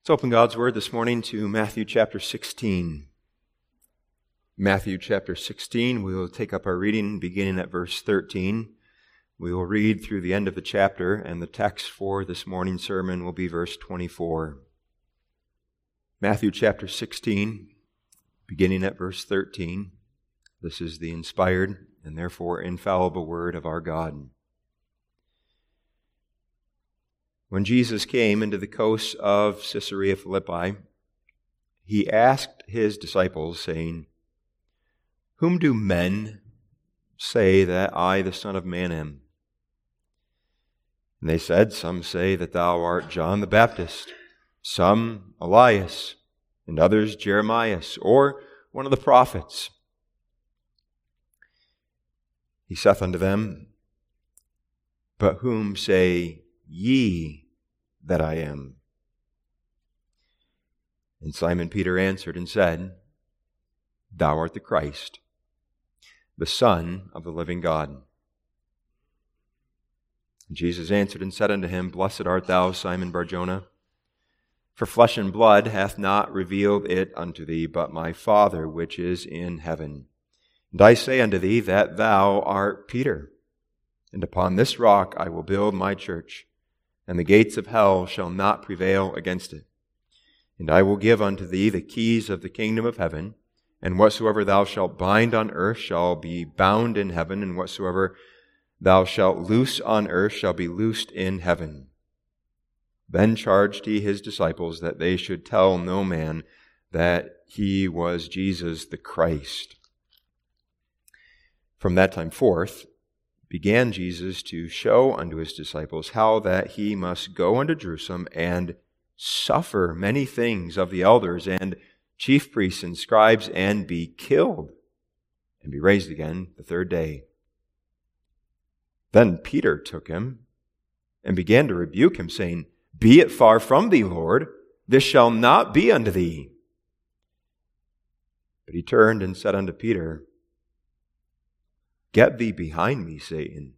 Let's open God's Word this morning to Matthew chapter 16. Matthew chapter 16, we will take up our reading beginning at verse 13. We will read through the end of the chapter, and the text for this morning's sermon will be verse 24. Matthew chapter 16, beginning at verse 13. This is the inspired and therefore infallible Word of our God. When Jesus came into the coasts of Caesarea Philippi, he asked his disciples, saying, Whom do men say that I, the Son of Man, am? And they said, Some say that thou art John the Baptist, some Elias, and others Jeremiah, or one of the prophets. He saith unto them, But whom say ye that I am? And Simon Peter answered and said, Thou art the Christ, the Son of the living God. And Jesus answered and said unto him, Blessed art thou, Simon Barjona, for flesh and blood hath not revealed it unto thee, but my Father which is in heaven. And I say unto thee that thou art Peter, and upon this rock I will build my church and the gates of hell shall not prevail against it. And I will give unto thee the keys of the kingdom of heaven, and whatsoever thou shalt bind on earth shall be bound in heaven, and whatsoever thou shalt loose on earth shall be loosed in heaven. Then charged he his disciples that they should tell no man that he was Jesus the Christ. From that time forth, began Jesus to show unto his disciples how that he must go unto Jerusalem and suffer many things of the elders and chief priests and scribes and be killed and be raised again the third day. Then Peter took him and began to rebuke him, saying, Be it far from thee, Lord, this shall not be unto thee. But he turned and said unto Peter, Get thee behind me, Satan.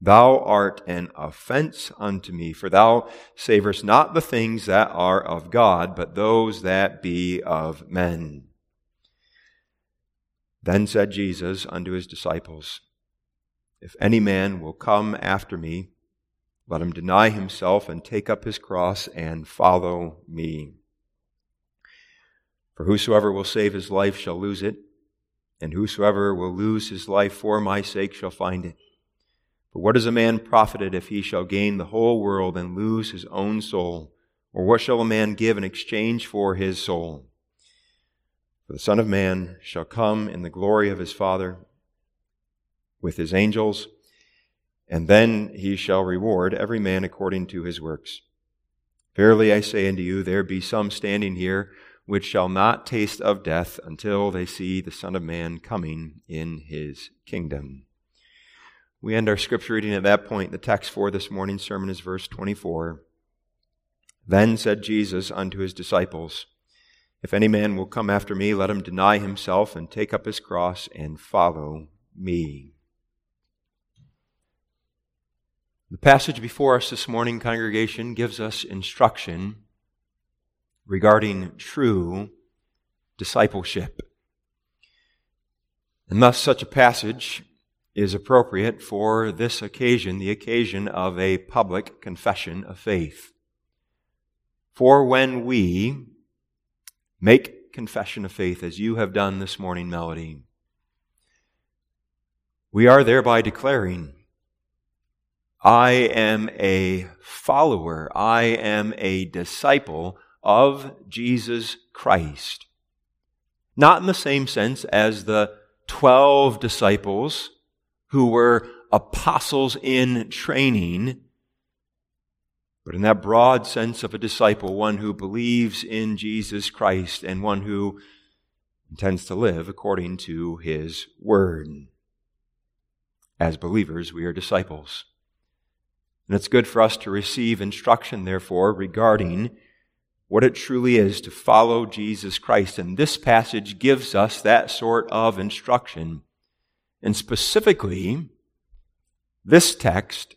Thou art an offense unto me, for thou savorest not the things that are of God, but those that be of men. Then said Jesus unto his disciples, If any man will come after me, let him deny himself and take up his cross and follow me. For whosoever will save his life shall lose it and whosoever will lose his life for my sake shall find it. For what is a man profited if he shall gain the whole world and lose his own soul? Or what shall a man give in exchange for his soul? For the Son of Man shall come in the glory of his Father with his angels, and then he shall reward every man according to his works. Verily I say unto you, there be some standing here which shall not taste of death until they see the Son of Man coming in his kingdom. We end our scripture reading at that point. The text for this morning's sermon is verse 24. Then said Jesus unto his disciples, If any man will come after me, let him deny himself and take up his cross and follow me. The passage before us this morning, congregation, gives us instruction regarding true discipleship. And thus, such a passage is appropriate for this occasion, the occasion of a public confession of faith. For when we make confession of faith, as you have done this morning, Melody, we are thereby declaring, I am a follower, I am a disciple of Jesus Christ. Not in the same sense as the 12 disciples who were apostles in training, but in that broad sense of a disciple, one who believes in Jesus Christ and one who intends to live according to his word. As believers, we are disciples. And it's good for us to receive instruction, therefore, regarding what it truly is to follow Jesus Christ. And this passage gives us that sort of instruction. And specifically, this text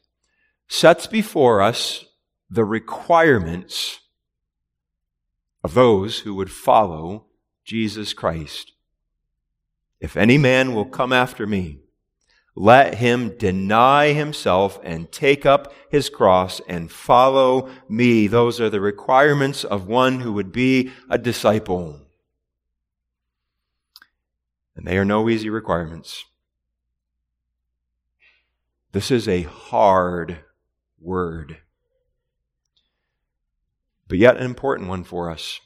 sets before us the requirements of those who would follow Jesus Christ. If any man will come after me, let him deny himself and take up his cross and follow me. Those are the requirements of one who would be a disciple. And they are no easy requirements. This is a hard word, but yet an important one for us.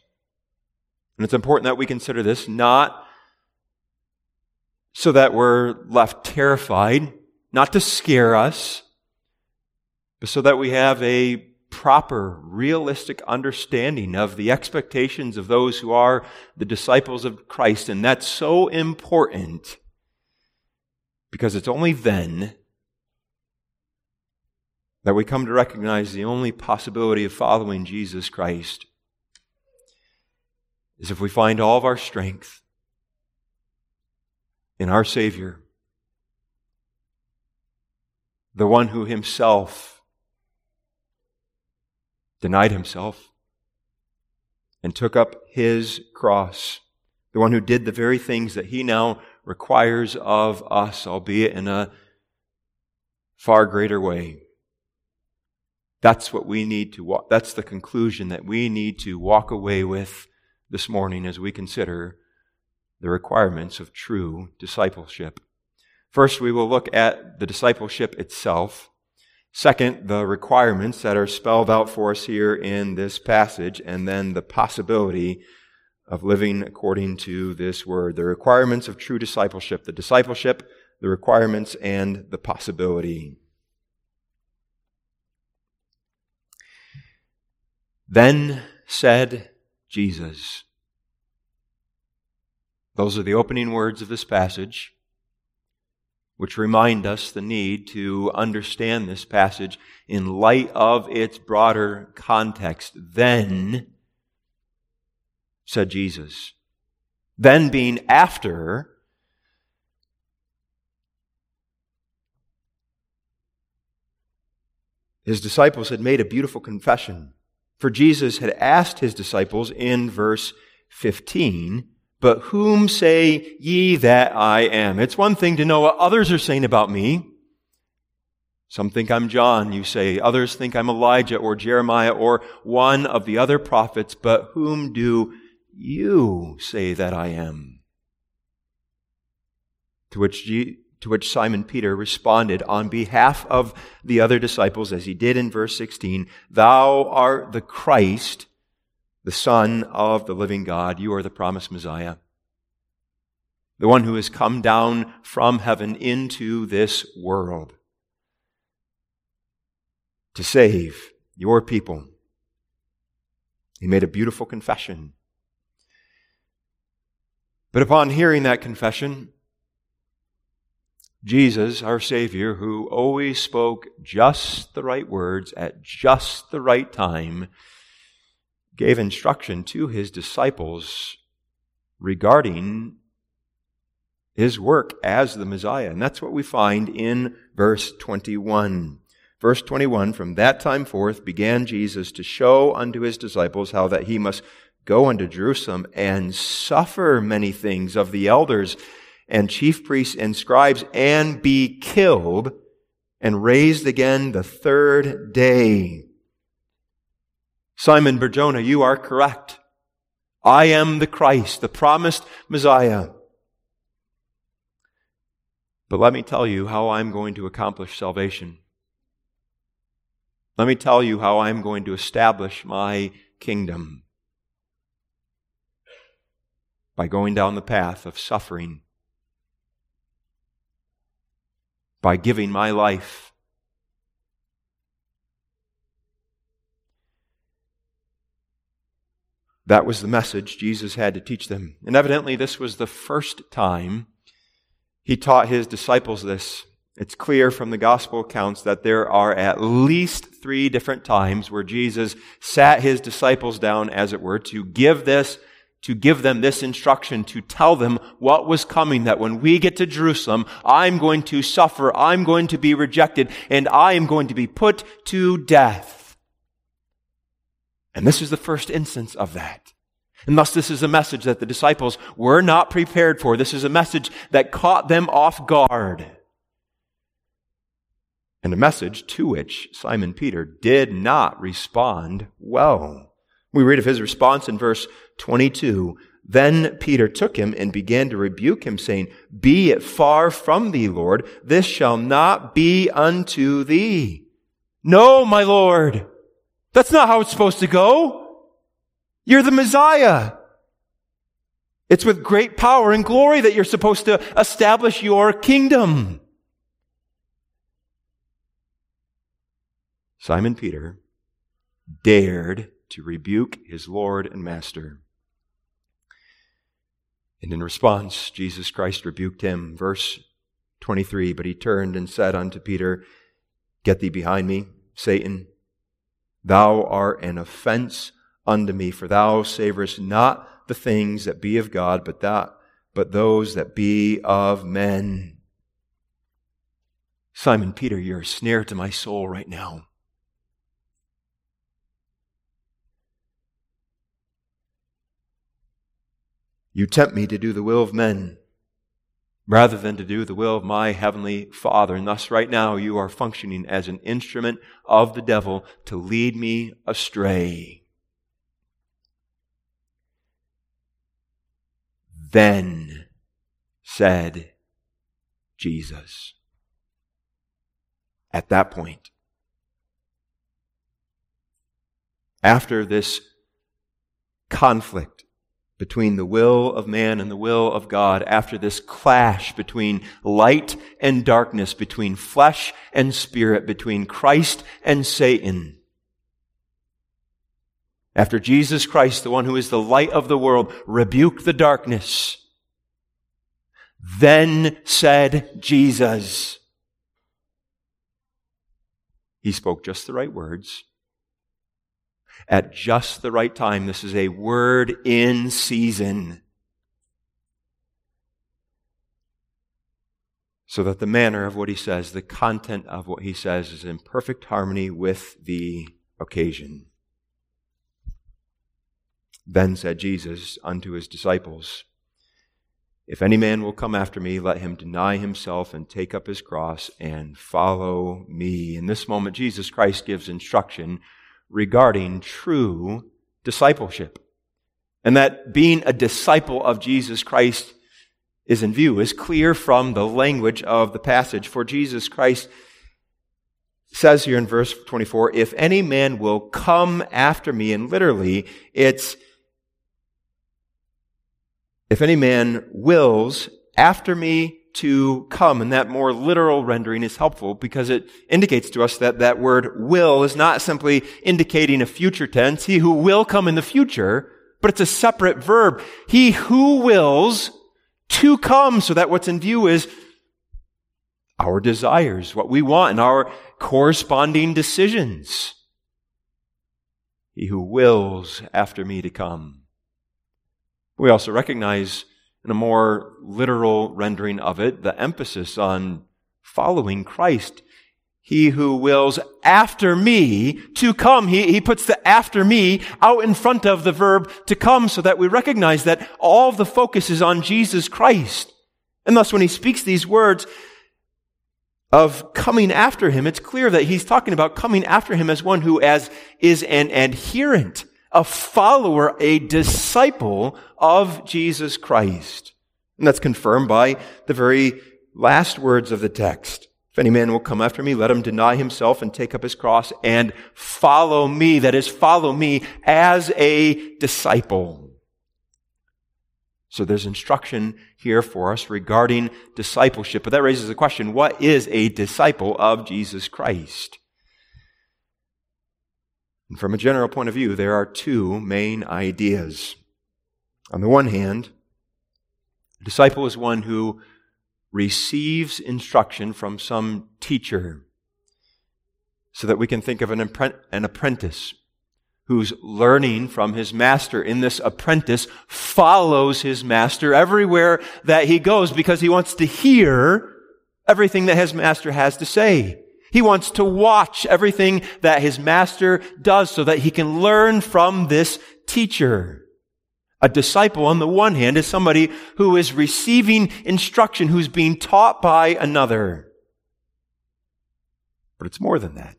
And it's important that we consider this not so that we're left terrified, not to scare us, but so that we have a proper, realistic understanding of the expectations of those who are the disciples of Christ. And that's so important because it's only then that we come to recognize the only possibility of following Jesus Christ is if we find all of our strength in our Savior, the one who himself denied himself and took up his cross, the one who did the very things that he now requires of us, albeit in a far greater way. That's what we need to walk, that's the conclusion that we need to walk away with this morning as we consider the requirements of true discipleship. First, we will look at the discipleship itself. Second, the requirements that are spelled out for us here in this passage, and then the possibility of living according to this word. The requirements of true discipleship, the discipleship, the requirements, and the possibility. Then said Jesus, those are the opening words of this passage, which remind us the need to understand this passage in light of its broader context. Then, said Jesus. Then being after, his disciples had made a beautiful confession. For Jesus had asked his disciples in verse 15, but whom say ye that I am? It's one thing to know what others are saying about me. Some think I'm John, you say. Others think I'm Elijah or Jeremiah or one of the other prophets. But whom do you say that I am? To which, G- to which Simon Peter responded on behalf of the other disciples, as he did in verse 16, Thou art the Christ, the Son of the living God. You are the promised Messiah. The one who has come down from heaven into this world to save your people. He made a beautiful confession. But upon hearing that confession, Jesus, our Savior, who always spoke just the right words at just the right time, gave instruction to his disciples regarding his work as the Messiah. And that's what we find in verse 21. Verse 21 From that time forth began Jesus to show unto his disciples how that he must go unto Jerusalem and suffer many things of the elders and chief priests and scribes and be killed and raised again the third day. Simon Barjona, you are correct. I am the Christ, the promised Messiah. But let me tell you how I'm going to accomplish salvation. Let me tell you how I'm going to establish my kingdom by going down the path of suffering, by giving my life That was the message Jesus had to teach them. And evidently, this was the first time he taught his disciples this. It's clear from the gospel accounts that there are at least three different times where Jesus sat his disciples down, as it were, to give this, to give them this instruction, to tell them what was coming, that when we get to Jerusalem, I'm going to suffer, I'm going to be rejected, and I am going to be put to death. And this is the first instance of that. And thus, this is a message that the disciples were not prepared for. This is a message that caught them off guard. And a message to which Simon Peter did not respond well. We read of his response in verse 22. Then Peter took him and began to rebuke him, saying, Be it far from thee, Lord. This shall not be unto thee. No, my Lord. That's not how it's supposed to go. You're the Messiah. It's with great power and glory that you're supposed to establish your kingdom. Simon Peter dared to rebuke his Lord and Master. And in response, Jesus Christ rebuked him. Verse 23 But he turned and said unto Peter, Get thee behind me, Satan. Thou art an offense unto me, for thou savorest not the things that be of God, but that, but those that be of men. Simon Peter, you're a snare to my soul right now. You tempt me to do the will of men rather than to do the will of my heavenly Father. And thus, right now, you are functioning as an instrument of the devil to lead me astray. Then said Jesus. At that point, after this conflict between the will of man and the will of God, after this clash between light and darkness, between flesh and spirit, between Christ and Satan, after Jesus Christ, the one who is the light of the world, rebuked the darkness, then said Jesus. He spoke just the right words at just the right time. This is a word in season. So that the manner of what he says, the content of what he says, is in perfect harmony with the occasion. Then said Jesus unto his disciples, If any man will come after me, let him deny himself and take up his cross and follow me. In this moment, Jesus Christ gives instruction regarding true discipleship. And that being a disciple of Jesus Christ is in view, is clear from the language of the passage. For Jesus Christ says here in verse 24, if any man will come after me, and literally it's if any man wills after me to come, and that more literal rendering is helpful because it indicates to us that that word will is not simply indicating a future tense, he who will come in the future, but it's a separate verb. He who wills to come, so that what's in view is our desires, what we want, and our corresponding decisions. He who wills after me to come. We also recognize in a more literal rendering of it the emphasis on following Christ. He who wills after me to come. He, he puts the after me out in front of the verb to come so that we recognize that all the focus is on Jesus Christ. And thus when he speaks these words of coming after him, it's clear that he's talking about coming after him as one who as is an adherent a follower, a disciple of Jesus Christ. And that's confirmed by the very last words of the text. If any man will come after me, let him deny himself and take up his cross and follow me. That is, follow me as a disciple. So there's instruction here for us regarding discipleship. But that raises the question, what is a disciple of Jesus Christ? And from a general point of view, there are two main ideas. On the one hand, a disciple is one who receives instruction from some teacher, so that we can think of an, apprentice who's learning from his master. In this apprentice follows his master everywhere that he goes because he wants to hear everything that his master has to say. He wants to watch everything that his master does so that he can learn from this teacher. A disciple, on the one hand, is somebody who is receiving instruction, who's being taught by another. But it's more than that.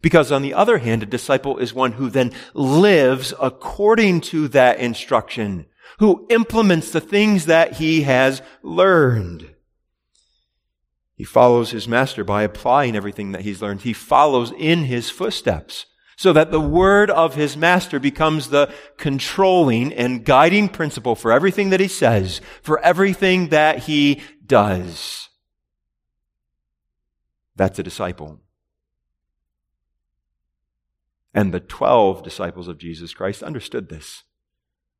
Because on the other hand, a disciple is one who then lives according to that instruction, who implements the things that he has learned. He follows his master by applying everything that he's learned. He follows in his footsteps so that the word of his master becomes the controlling and guiding principle for everything that he says, for everything that he does. That's a disciple. And the 12 disciples of Jesus Christ understood this.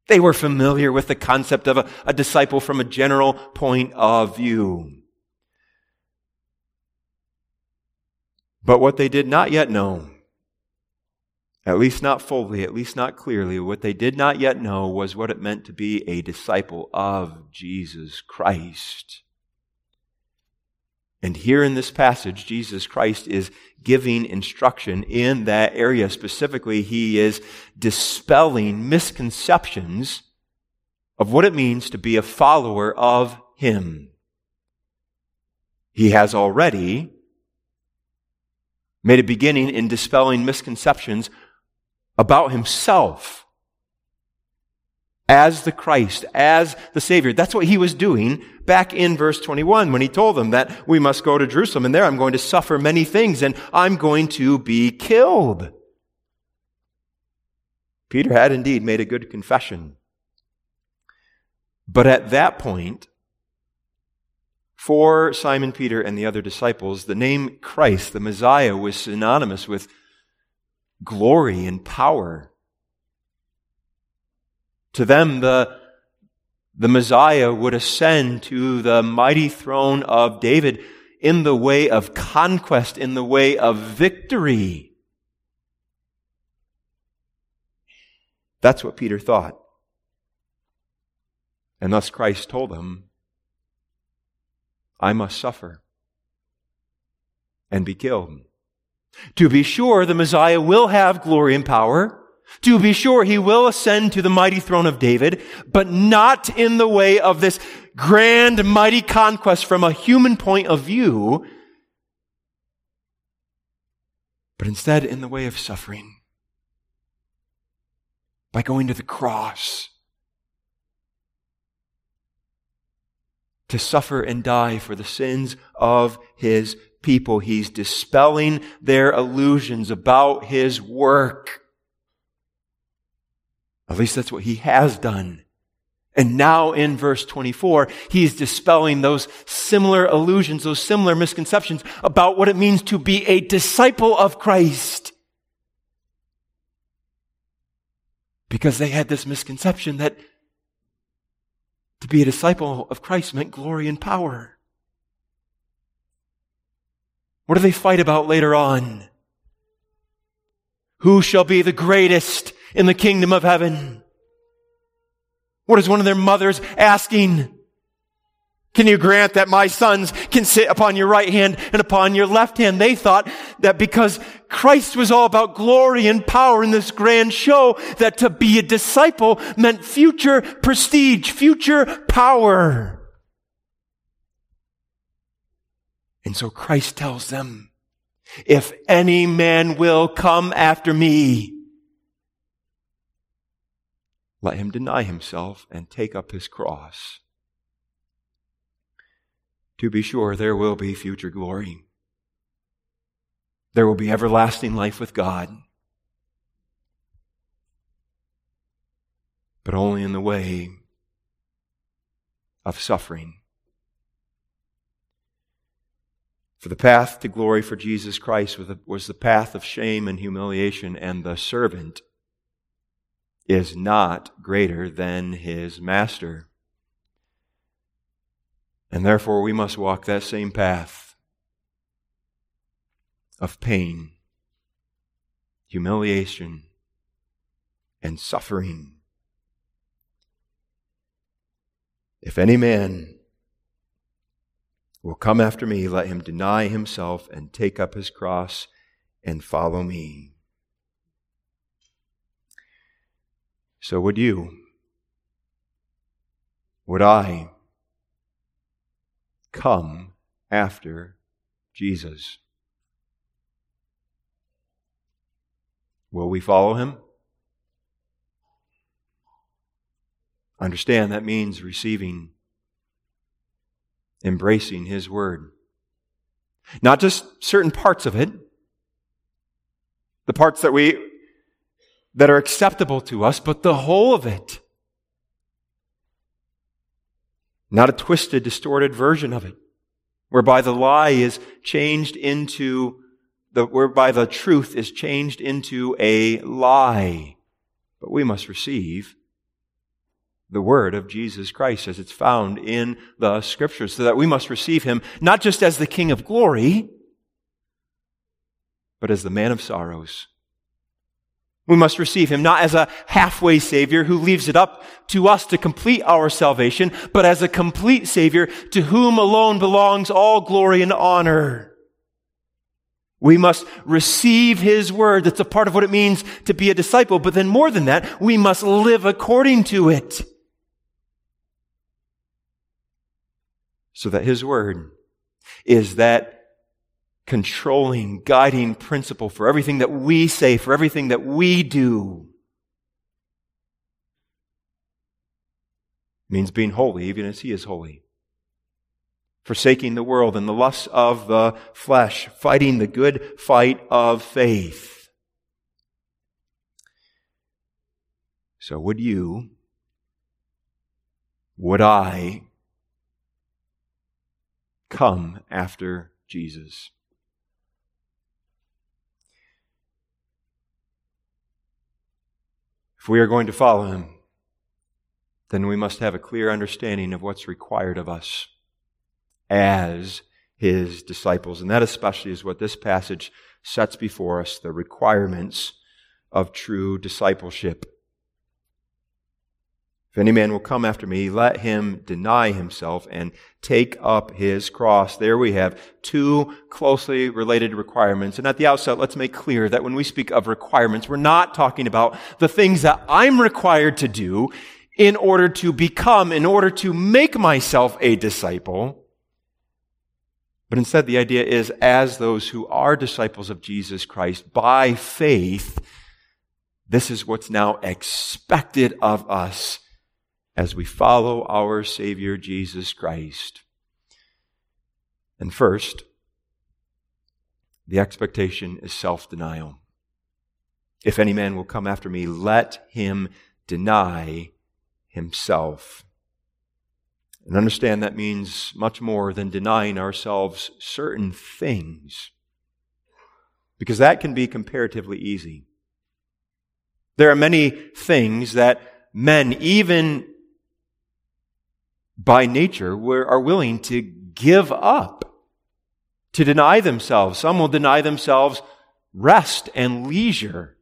They were familiar with the concept of a, a disciple from a general point of view. But what they did not yet know, at least not fully, at least not clearly, what they did not yet know was what it meant to be a disciple of Jesus Christ. And here in this passage, Jesus Christ is giving instruction in that area. Specifically, he is dispelling misconceptions of what it means to be a follower of him. He has already made a beginning in dispelling misconceptions about himself as the Christ, as the Savior. That's what he was doing back in verse 21 when he told them that we must go to Jerusalem and there I'm going to suffer many things and I'm going to be killed. Peter had indeed made a good confession. But at that point, for Simon Peter and the other disciples, the name Christ, the Messiah, was synonymous with glory and power. To them, the, the Messiah would ascend to the mighty throne of David in the way of conquest, in the way of victory. That's what Peter thought. And thus Christ told him, I must suffer and be killed. To be sure, the Messiah will have glory and power. To be sure, he will ascend to the mighty throne of David, but not in the way of this grand, mighty conquest from a human point of view, but instead in the way of suffering. By going to the cross to suffer and die for the sins of his people. He's dispelling their illusions about his work. At least that's what he has done. And now in verse 24, he's dispelling those similar illusions, those similar misconceptions about what it means to be a disciple of Christ. Because they had this misconception that to be a disciple of Christ meant glory and power. What do they fight about later on? Who shall be the greatest in the kingdom of heaven? What is one of their mothers asking? Can you grant that my sons can sit upon your right hand and upon your left hand? They thought that because Christ was all about glory and power in this grand show, that to be a disciple meant future prestige, future power. And so Christ tells them, if any man will come after me, let him deny himself and take up his cross to be sure, there will be future glory. There will be everlasting life with God. But only in the way of suffering. For the path to glory for Jesus Christ was the path of shame and humiliation, and the servant is not greater than his master. And therefore, we must walk that same path of pain, humiliation, and suffering. If any man will come after me, let him deny himself and take up his cross and follow me. So would you would I come after Jesus? Will we follow him? Understand that means receiving, embracing his word. Not just certain parts of it, the parts that we that are acceptable to us, but the whole of it. Not a twisted, distorted version of it, whereby the lie is changed into the, whereby the truth is changed into a lie. But we must receive the word of Jesus Christ as it's found in the scriptures, so that we must receive him not just as the King of glory, but as the man of sorrows we must receive him not as a halfway Savior who leaves it up to us to complete our salvation, but as a complete Savior to whom alone belongs all glory and honor. We must receive His Word. That's a part of what it means to be a disciple. But then more than that, we must live according to it. So that His Word is that controlling, guiding principle for everything that we say, for everything that we do. It means being holy, even as He is holy. Forsaking the world and the lusts of the flesh, fighting the good fight of faith. So would you, would I come after Jesus? If we are going to follow him, then we must have a clear understanding of what's required of us as his disciples. And that especially is what this passage sets before us the requirements of true discipleship. If any man will come after me, let him deny himself and take up his cross. There we have two closely related requirements. And at the outset, let's make clear that when we speak of requirements, we're not talking about the things that I'm required to do in order to become, in order to make myself a disciple. But instead, the idea is as those who are disciples of Jesus Christ by faith, this is what's now expected of us as we follow our Savior Jesus Christ. And first, the expectation is self denial. If any man will come after me, let him deny himself. And understand that means much more than denying ourselves certain things, because that can be comparatively easy. There are many things that men, even by nature are willing to give up, to deny themselves. Some will deny themselves rest and leisure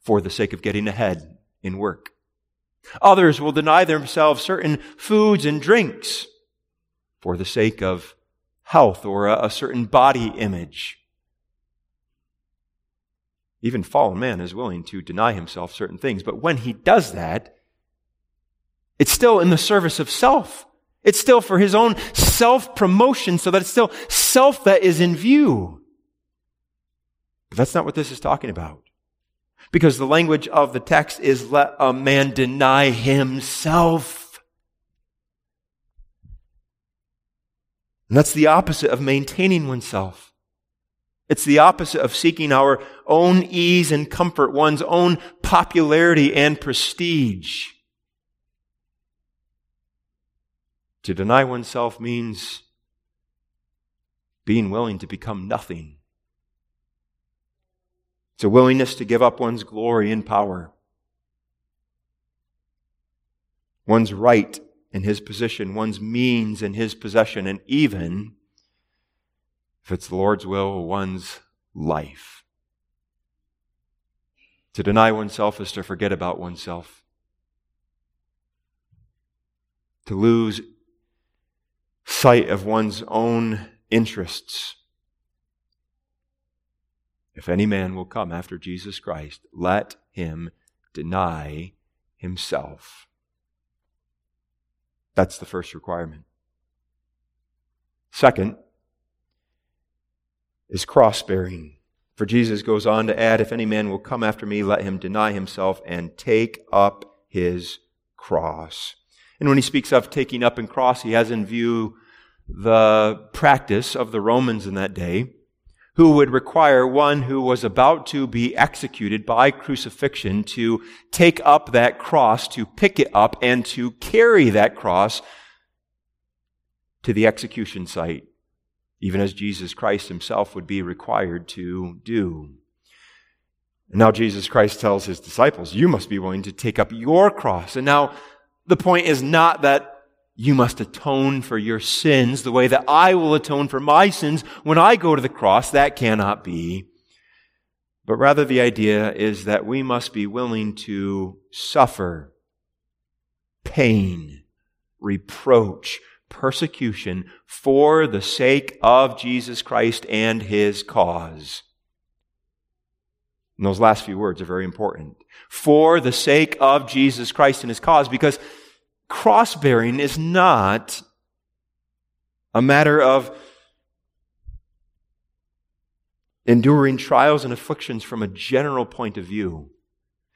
for the sake of getting ahead in work. Others will deny themselves certain foods and drinks for the sake of health or a, a certain body image. Even fallen man is willing to deny himself certain things, but when he does that, it's still in the service of self. It's still for his own self promotion so that it's still self that is in view. But that's not what this is talking about. Because the language of the text is let a man deny himself. And that's the opposite of maintaining oneself. It's the opposite of seeking our own ease and comfort, one's own popularity and prestige. To deny oneself means being willing to become nothing. It's a willingness to give up one's glory and power, one's right in his position, one's means in his possession, and even, if it's the Lord's will, one's life. To deny oneself is to forget about oneself. To lose sight of one's own interests. If any man will come after Jesus Christ, let him deny himself. That's the first requirement. Second is cross bearing. For Jesus goes on to add, If any man will come after me, let him deny himself and take up his cross. And when he speaks of taking up and cross, he has in view the practice of the Romans in that day, who would require one who was about to be executed by crucifixion to take up that cross, to pick it up, and to carry that cross to the execution site, even as Jesus Christ himself would be required to do. And now Jesus Christ tells his disciples, You must be willing to take up your cross. And now the point is not that you must atone for your sins the way that I will atone for my sins when I go to the cross. That cannot be. But rather, the idea is that we must be willing to suffer pain, reproach, persecution for the sake of Jesus Christ and his cause. And those last few words are very important. For the sake of Jesus Christ and his cause, because cross bearing is not a matter of enduring trials and afflictions from a general point of view.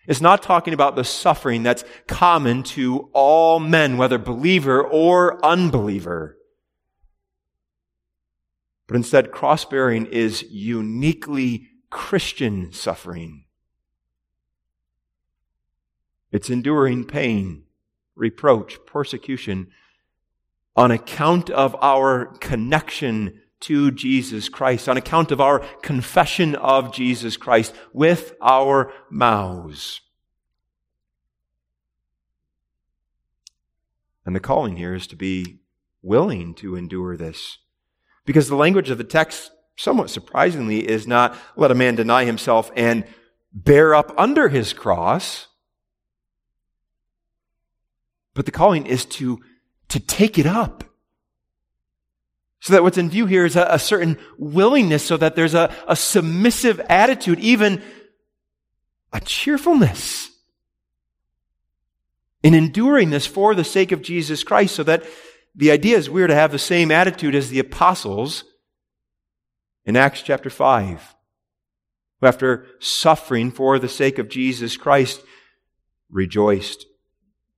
It's not talking about the suffering that's common to all men, whether believer or unbeliever. But instead, cross bearing is uniquely Christian suffering. It's enduring pain reproach, persecution on account of our connection to Jesus Christ, on account of our confession of Jesus Christ with our mouths. And the calling here is to be willing to endure this. Because the language of the text, somewhat surprisingly, is not let a man deny himself and bear up under his cross. But the calling is to, to take it up. So that what's in view here is a, a certain willingness so that there's a, a submissive attitude, even a cheerfulness in enduring this for the sake of Jesus Christ so that the idea is we're to have the same attitude as the apostles in Acts chapter 5, who after suffering for the sake of Jesus Christ rejoiced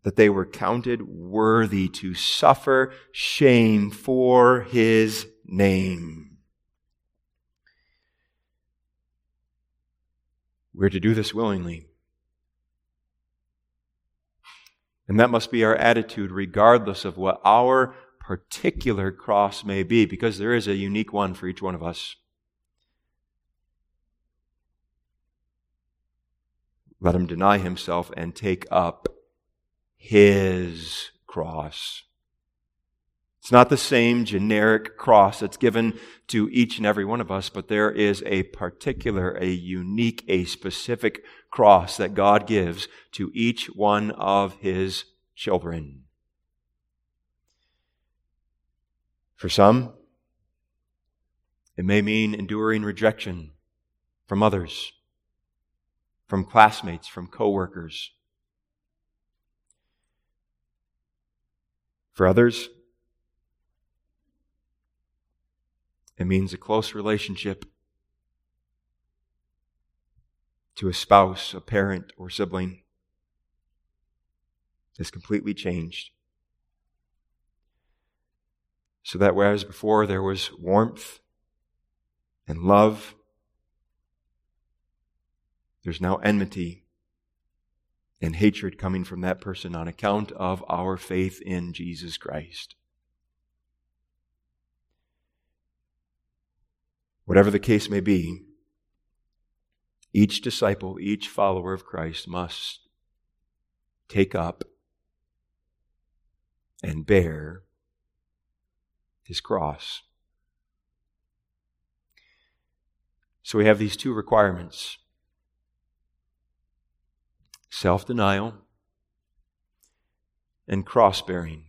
that they were counted worthy to suffer shame for his name. We're to do this willingly. And that must be our attitude regardless of what our particular cross may be, because there is a unique one for each one of us. Let him deny himself and take up his cross. It's not the same generic cross that's given to each and every one of us, but there is a particular, a unique, a specific cross that God gives to each one of his children. For some, it may mean enduring rejection from others, from classmates, from coworkers, For others, it means a close relationship to a spouse, a parent, or sibling is completely changed. So that whereas before there was warmth and love, there's now enmity and hatred coming from that person on account of our faith in Jesus Christ. Whatever the case may be, each disciple, each follower of Christ must take up and bear his cross. So we have these two requirements self denial, and cross bearing.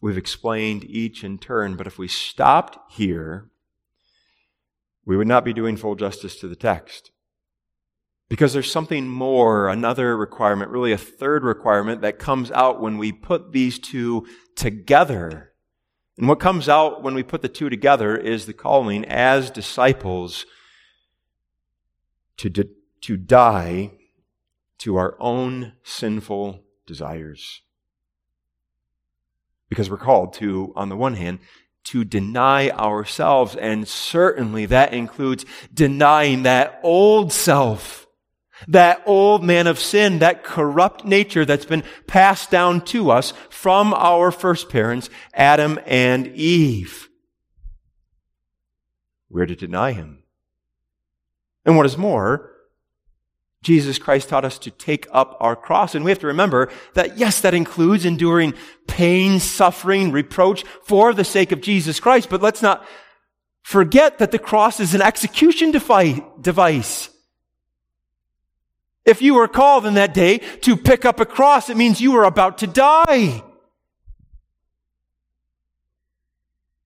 We've explained each in turn, but if we stopped here, we would not be doing full justice to the text. Because there's something more, another requirement, really a third requirement that comes out when we put these two together. And what comes out when we put the two together is the calling as disciples to, to die to our own sinful desires. Because we're called to, on the one hand, to deny ourselves, and certainly that includes denying that old self that old man of sin, that corrupt nature that's been passed down to us from our first parents, Adam and Eve. We're to deny him. And what is more, Jesus Christ taught us to take up our cross. And we have to remember that, yes, that includes enduring pain, suffering, reproach for the sake of Jesus Christ. But let's not forget that the cross is an execution device. If you were called in that day to pick up a cross, it means you were about to die.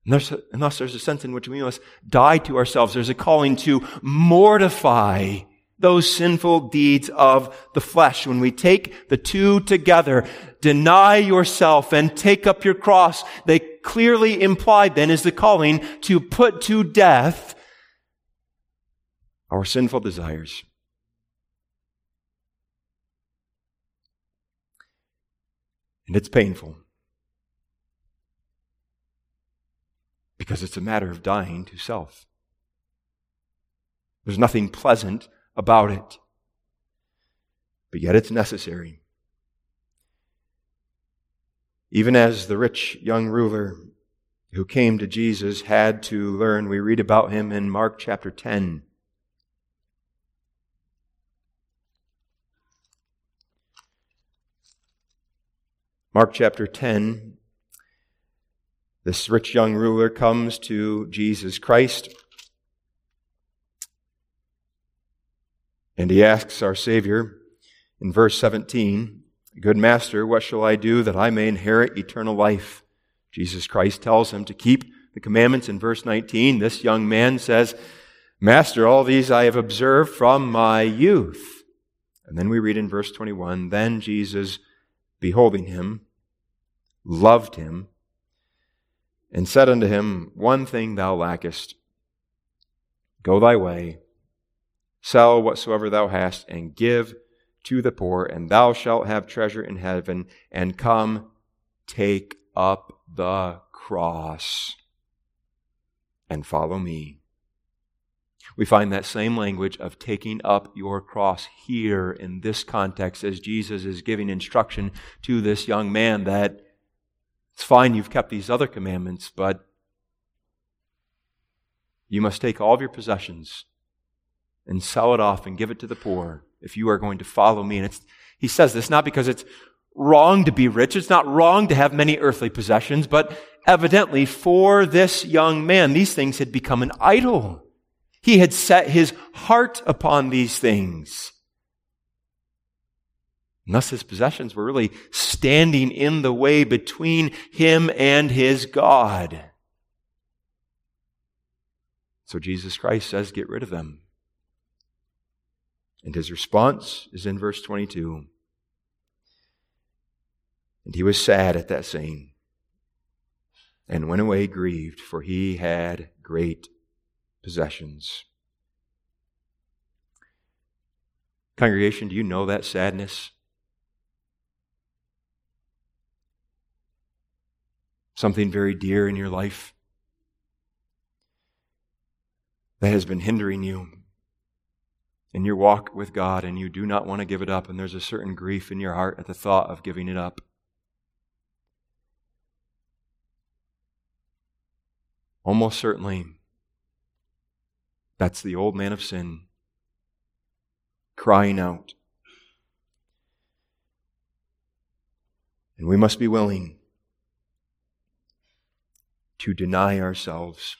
Unless there's a sense in which we must die to ourselves, there's a calling to mortify those sinful deeds of the flesh. When we take the two together, deny yourself and take up your cross, they clearly implied then is the calling to put to death our sinful desires. And it's painful. Because it's a matter of dying to self. There's nothing pleasant about it. But yet it's necessary. Even as the rich young ruler who came to Jesus had to learn, we read about him in Mark chapter 10. Mark chapter 10, this rich young ruler comes to Jesus Christ and he asks our Savior in verse 17, Good master, what shall I do that I may inherit eternal life? Jesus Christ tells him to keep the commandments in verse 19. This young man says, Master, all these I have observed from my youth. And then we read in verse 21, Then Jesus beholding him, loved him, and said unto him, One thing thou lackest. Go thy way, sell whatsoever thou hast, and give to the poor, and thou shalt have treasure in heaven, and come, take up the cross, and follow me. We find that same language of taking up your cross here in this context as Jesus is giving instruction to this young man that it's fine you've kept these other commandments, but you must take all of your possessions and sell it off and give it to the poor if you are going to follow me. And he says this not because it's wrong to be rich. It's not wrong to have many earthly possessions, but evidently for this young man, these things had become an idol. He had set his heart upon these things. And thus his possessions were really standing in the way between him and his God. So Jesus Christ says, get rid of them. And his response is in verse 22. And he was sad at that saying, and went away grieved, for he had great possessions. Congregation, do you know that sadness? Something very dear in your life that has been hindering you in your walk with God, and you do not want to give it up, and there's a certain grief in your heart at the thought of giving it up. Almost certainly, that's the old man of sin crying out. And we must be willing to deny ourselves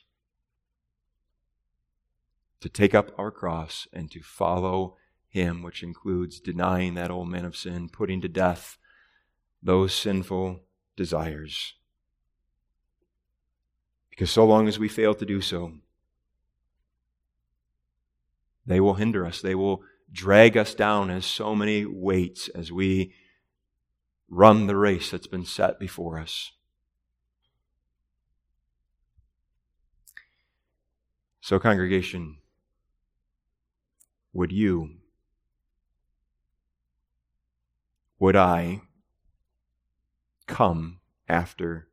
to take up our cross and to follow him, which includes denying that old man of sin, putting to death those sinful desires. Because so long as we fail to do so, they will hinder us. They will drag us down as so many weights as we run the race that's been set before us. So, congregation, would you, would I come after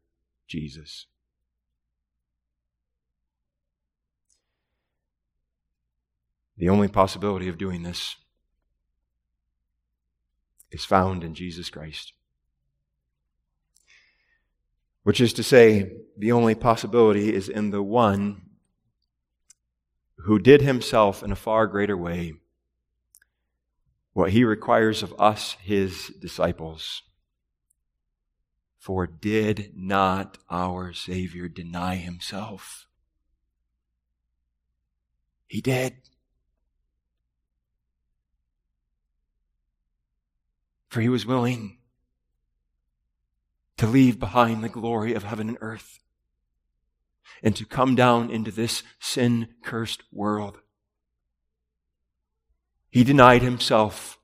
Jesus? The only possibility of doing this is found in Jesus Christ. Which is to say, the only possibility is in the one who did himself in a far greater way what he requires of us, his disciples. For did not our Savior deny himself? He did. For he was willing to leave behind the glory of heaven and earth and to come down into this sin cursed world. He denied himself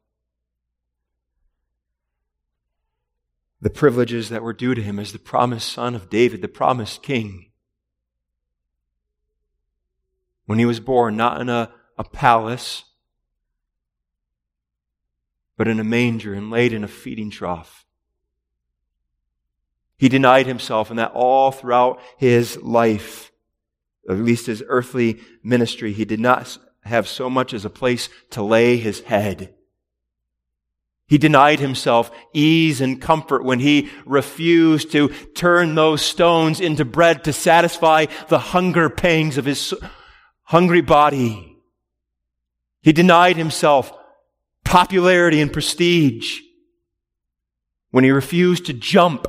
the privileges that were due to him as the promised son of David, the promised king. When he was born, not in a, a palace, but in a manger and laid in a feeding trough. He denied himself, and that all throughout his life, at least his earthly ministry, he did not have so much as a place to lay his head. He denied himself ease and comfort when he refused to turn those stones into bread to satisfy the hunger pangs of his hungry body. He denied himself popularity and prestige when he refused to jump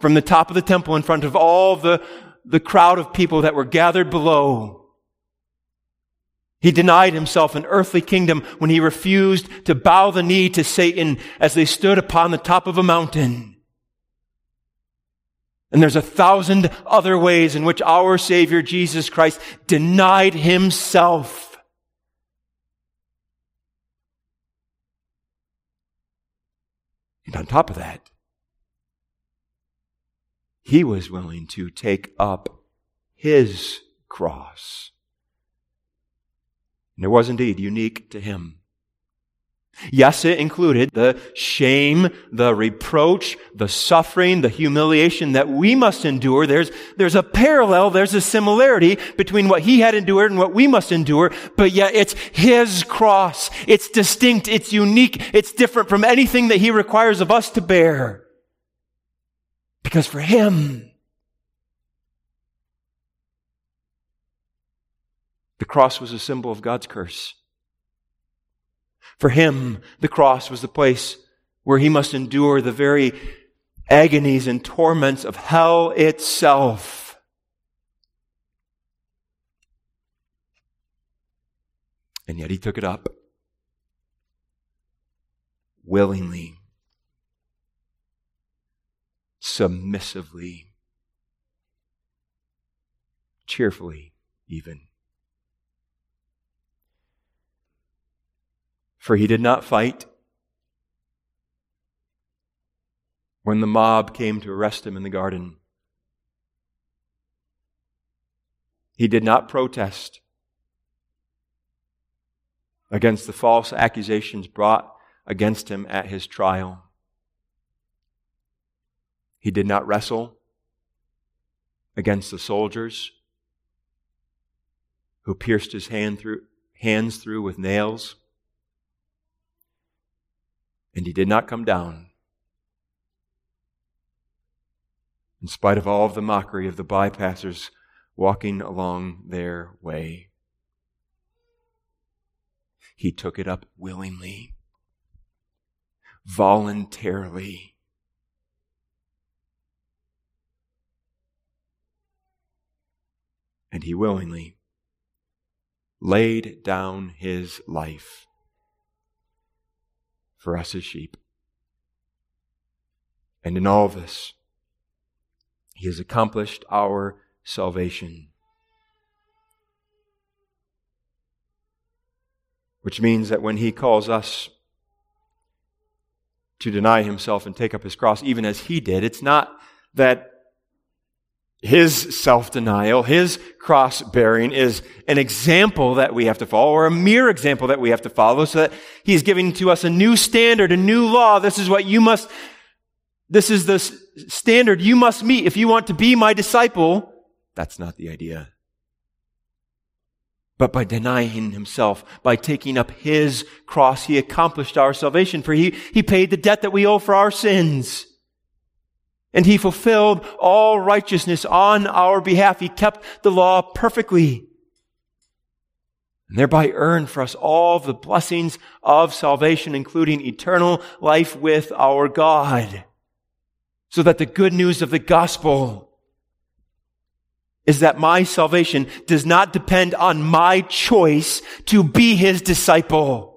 from the top of the temple in front of all the, the crowd of people that were gathered below. He denied himself an earthly kingdom when he refused to bow the knee to Satan as they stood upon the top of a mountain. And there's a thousand other ways in which our Savior Jesus Christ denied himself And on top of that, he was willing to take up his cross. And it was indeed unique to him. Yes, it included the shame, the reproach, the suffering, the humiliation that we must endure. There's, there's a parallel, there's a similarity between what he had endured and what we must endure, but yet it's his cross. It's distinct, it's unique, it's different from anything that he requires of us to bear. Because for him, the cross was a symbol of God's curse. For him, the cross was the place where he must endure the very agonies and torments of hell itself. And yet he took it up willingly, submissively, cheerfully, even. For he did not fight. When the mob came to arrest him in the garden, he did not protest against the false accusations brought against him at his trial. He did not wrestle against the soldiers who pierced his hand through, hands through with nails. And he did not come down. In spite of all of the mockery of the bypassers walking along their way, he took it up willingly, voluntarily. And he willingly laid down his life for us as sheep. And in all this, He has accomplished our salvation. Which means that when he calls us to deny himself and take up his cross, even as he did, it's not that his self denial, his cross bearing is an example that we have to follow, or a mere example that we have to follow, so that he's giving to us a new standard, a new law. This is what you must, this is the standard you must meet if you want to be my disciple. That's not the idea. But by denying himself, by taking up his cross, he accomplished our salvation, for he, he paid the debt that we owe for our sins. And he fulfilled all righteousness on our behalf. He kept the law perfectly. And thereby earned for us all the blessings of salvation, including eternal life with our God. So that the good news of the gospel is that my salvation does not depend on my choice to be his disciple.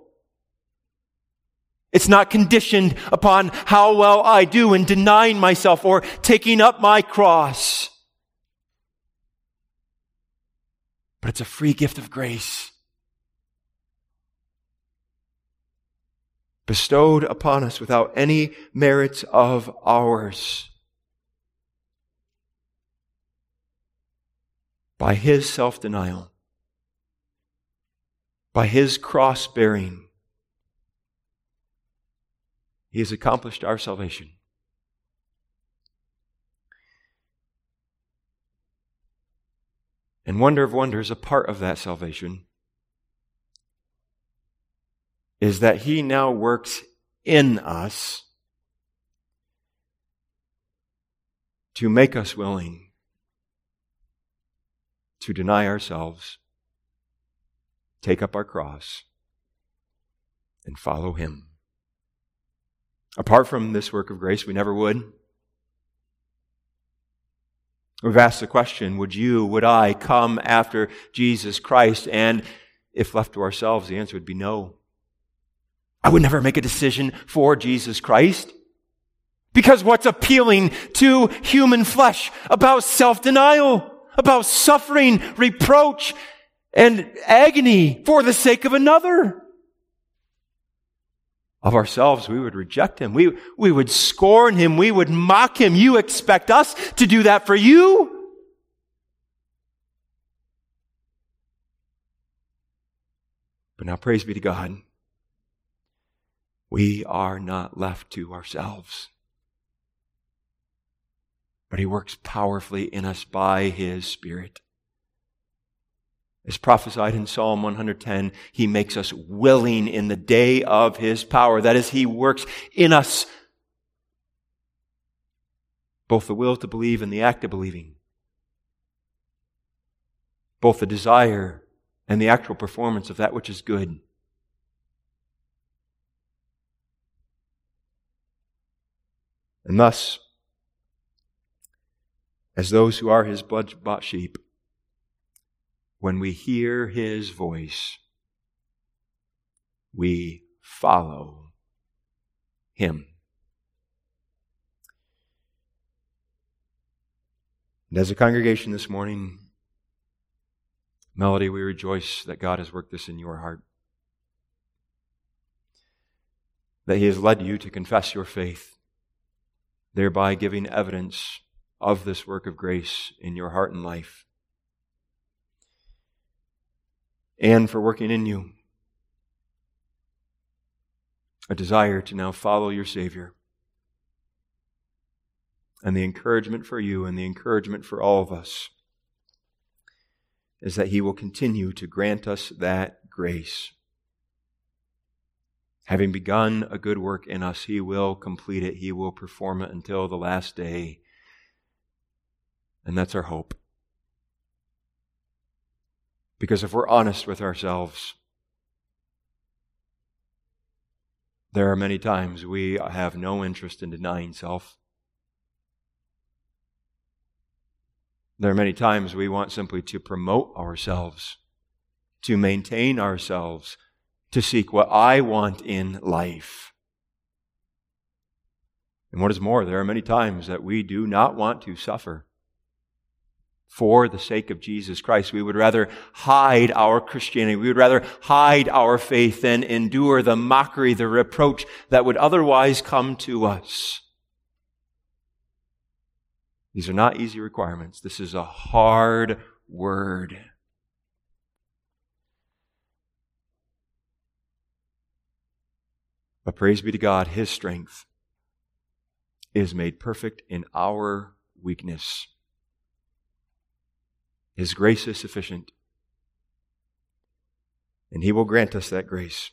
It's not conditioned upon how well I do in denying myself or taking up my cross. But it's a free gift of grace. Bestowed upon us without any merits of ours. By His self denial. By His cross bearing he has accomplished our salvation. And wonder of wonders, a part of that salvation is that He now works in us to make us willing to deny ourselves, take up our cross, and follow Him. Apart from this work of grace, we never would. We've asked the question, would you, would I come after Jesus Christ? And if left to ourselves, the answer would be no. I would never make a decision for Jesus Christ. Because what's appealing to human flesh about self-denial, about suffering, reproach, and agony for the sake of another? Of ourselves, we would reject him. We, we would scorn him. We would mock him. You expect us to do that for you? But now praise be to God. We are not left to ourselves. But he works powerfully in us by his Spirit. As prophesied in Psalm 110, He makes us willing in the day of His power. That is, He works in us both the will to believe and the act of believing, both the desire and the actual performance of that which is good. And thus, as those who are His blood bought sheep, when we hear his voice, we follow him. And as a congregation this morning, Melody, we rejoice that God has worked this in your heart. That He has led you to confess your faith, thereby giving evidence of this work of grace in your heart and life and for working in you a desire to now follow your Savior. And the encouragement for you and the encouragement for all of us is that He will continue to grant us that grace. Having begun a good work in us, He will complete it. He will perform it until the last day. And that's our hope. Because if we're honest with ourselves, there are many times we have no interest in denying self. There are many times we want simply to promote ourselves, to maintain ourselves, to seek what I want in life. And what is more, there are many times that we do not want to suffer for the sake of Jesus Christ. We would rather hide our Christianity. We would rather hide our faith than endure the mockery, the reproach that would otherwise come to us. These are not easy requirements. This is a hard word. But praise be to God, His strength is made perfect in our weakness. His grace is sufficient. And He will grant us that grace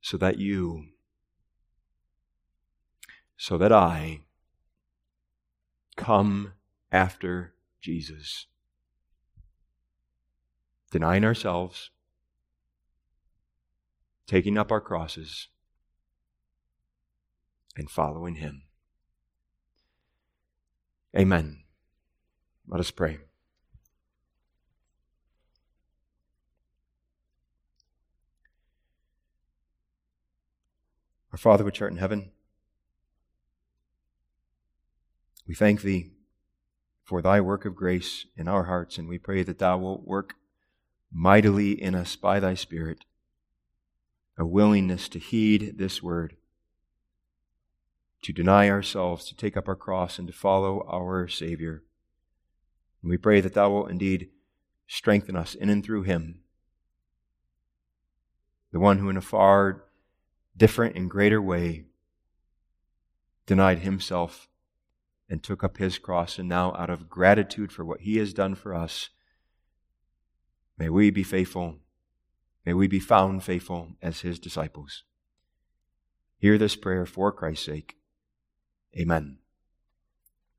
so that you, so that I come after Jesus, denying ourselves, taking up our crosses, and following Him. Amen. Let us pray. Our Father which art in heaven, we thank Thee for Thy work of grace in our hearts, and we pray that Thou wilt work mightily in us by Thy Spirit a willingness to heed this word to deny ourselves, to take up our cross, and to follow our Savior. And we pray that Thou will indeed strengthen us in and through Him, the one who in a far different and greater way denied Himself and took up His cross, and now out of gratitude for what He has done for us, may we be faithful. May we be found faithful as His disciples. Hear this prayer for Christ's sake. Amen.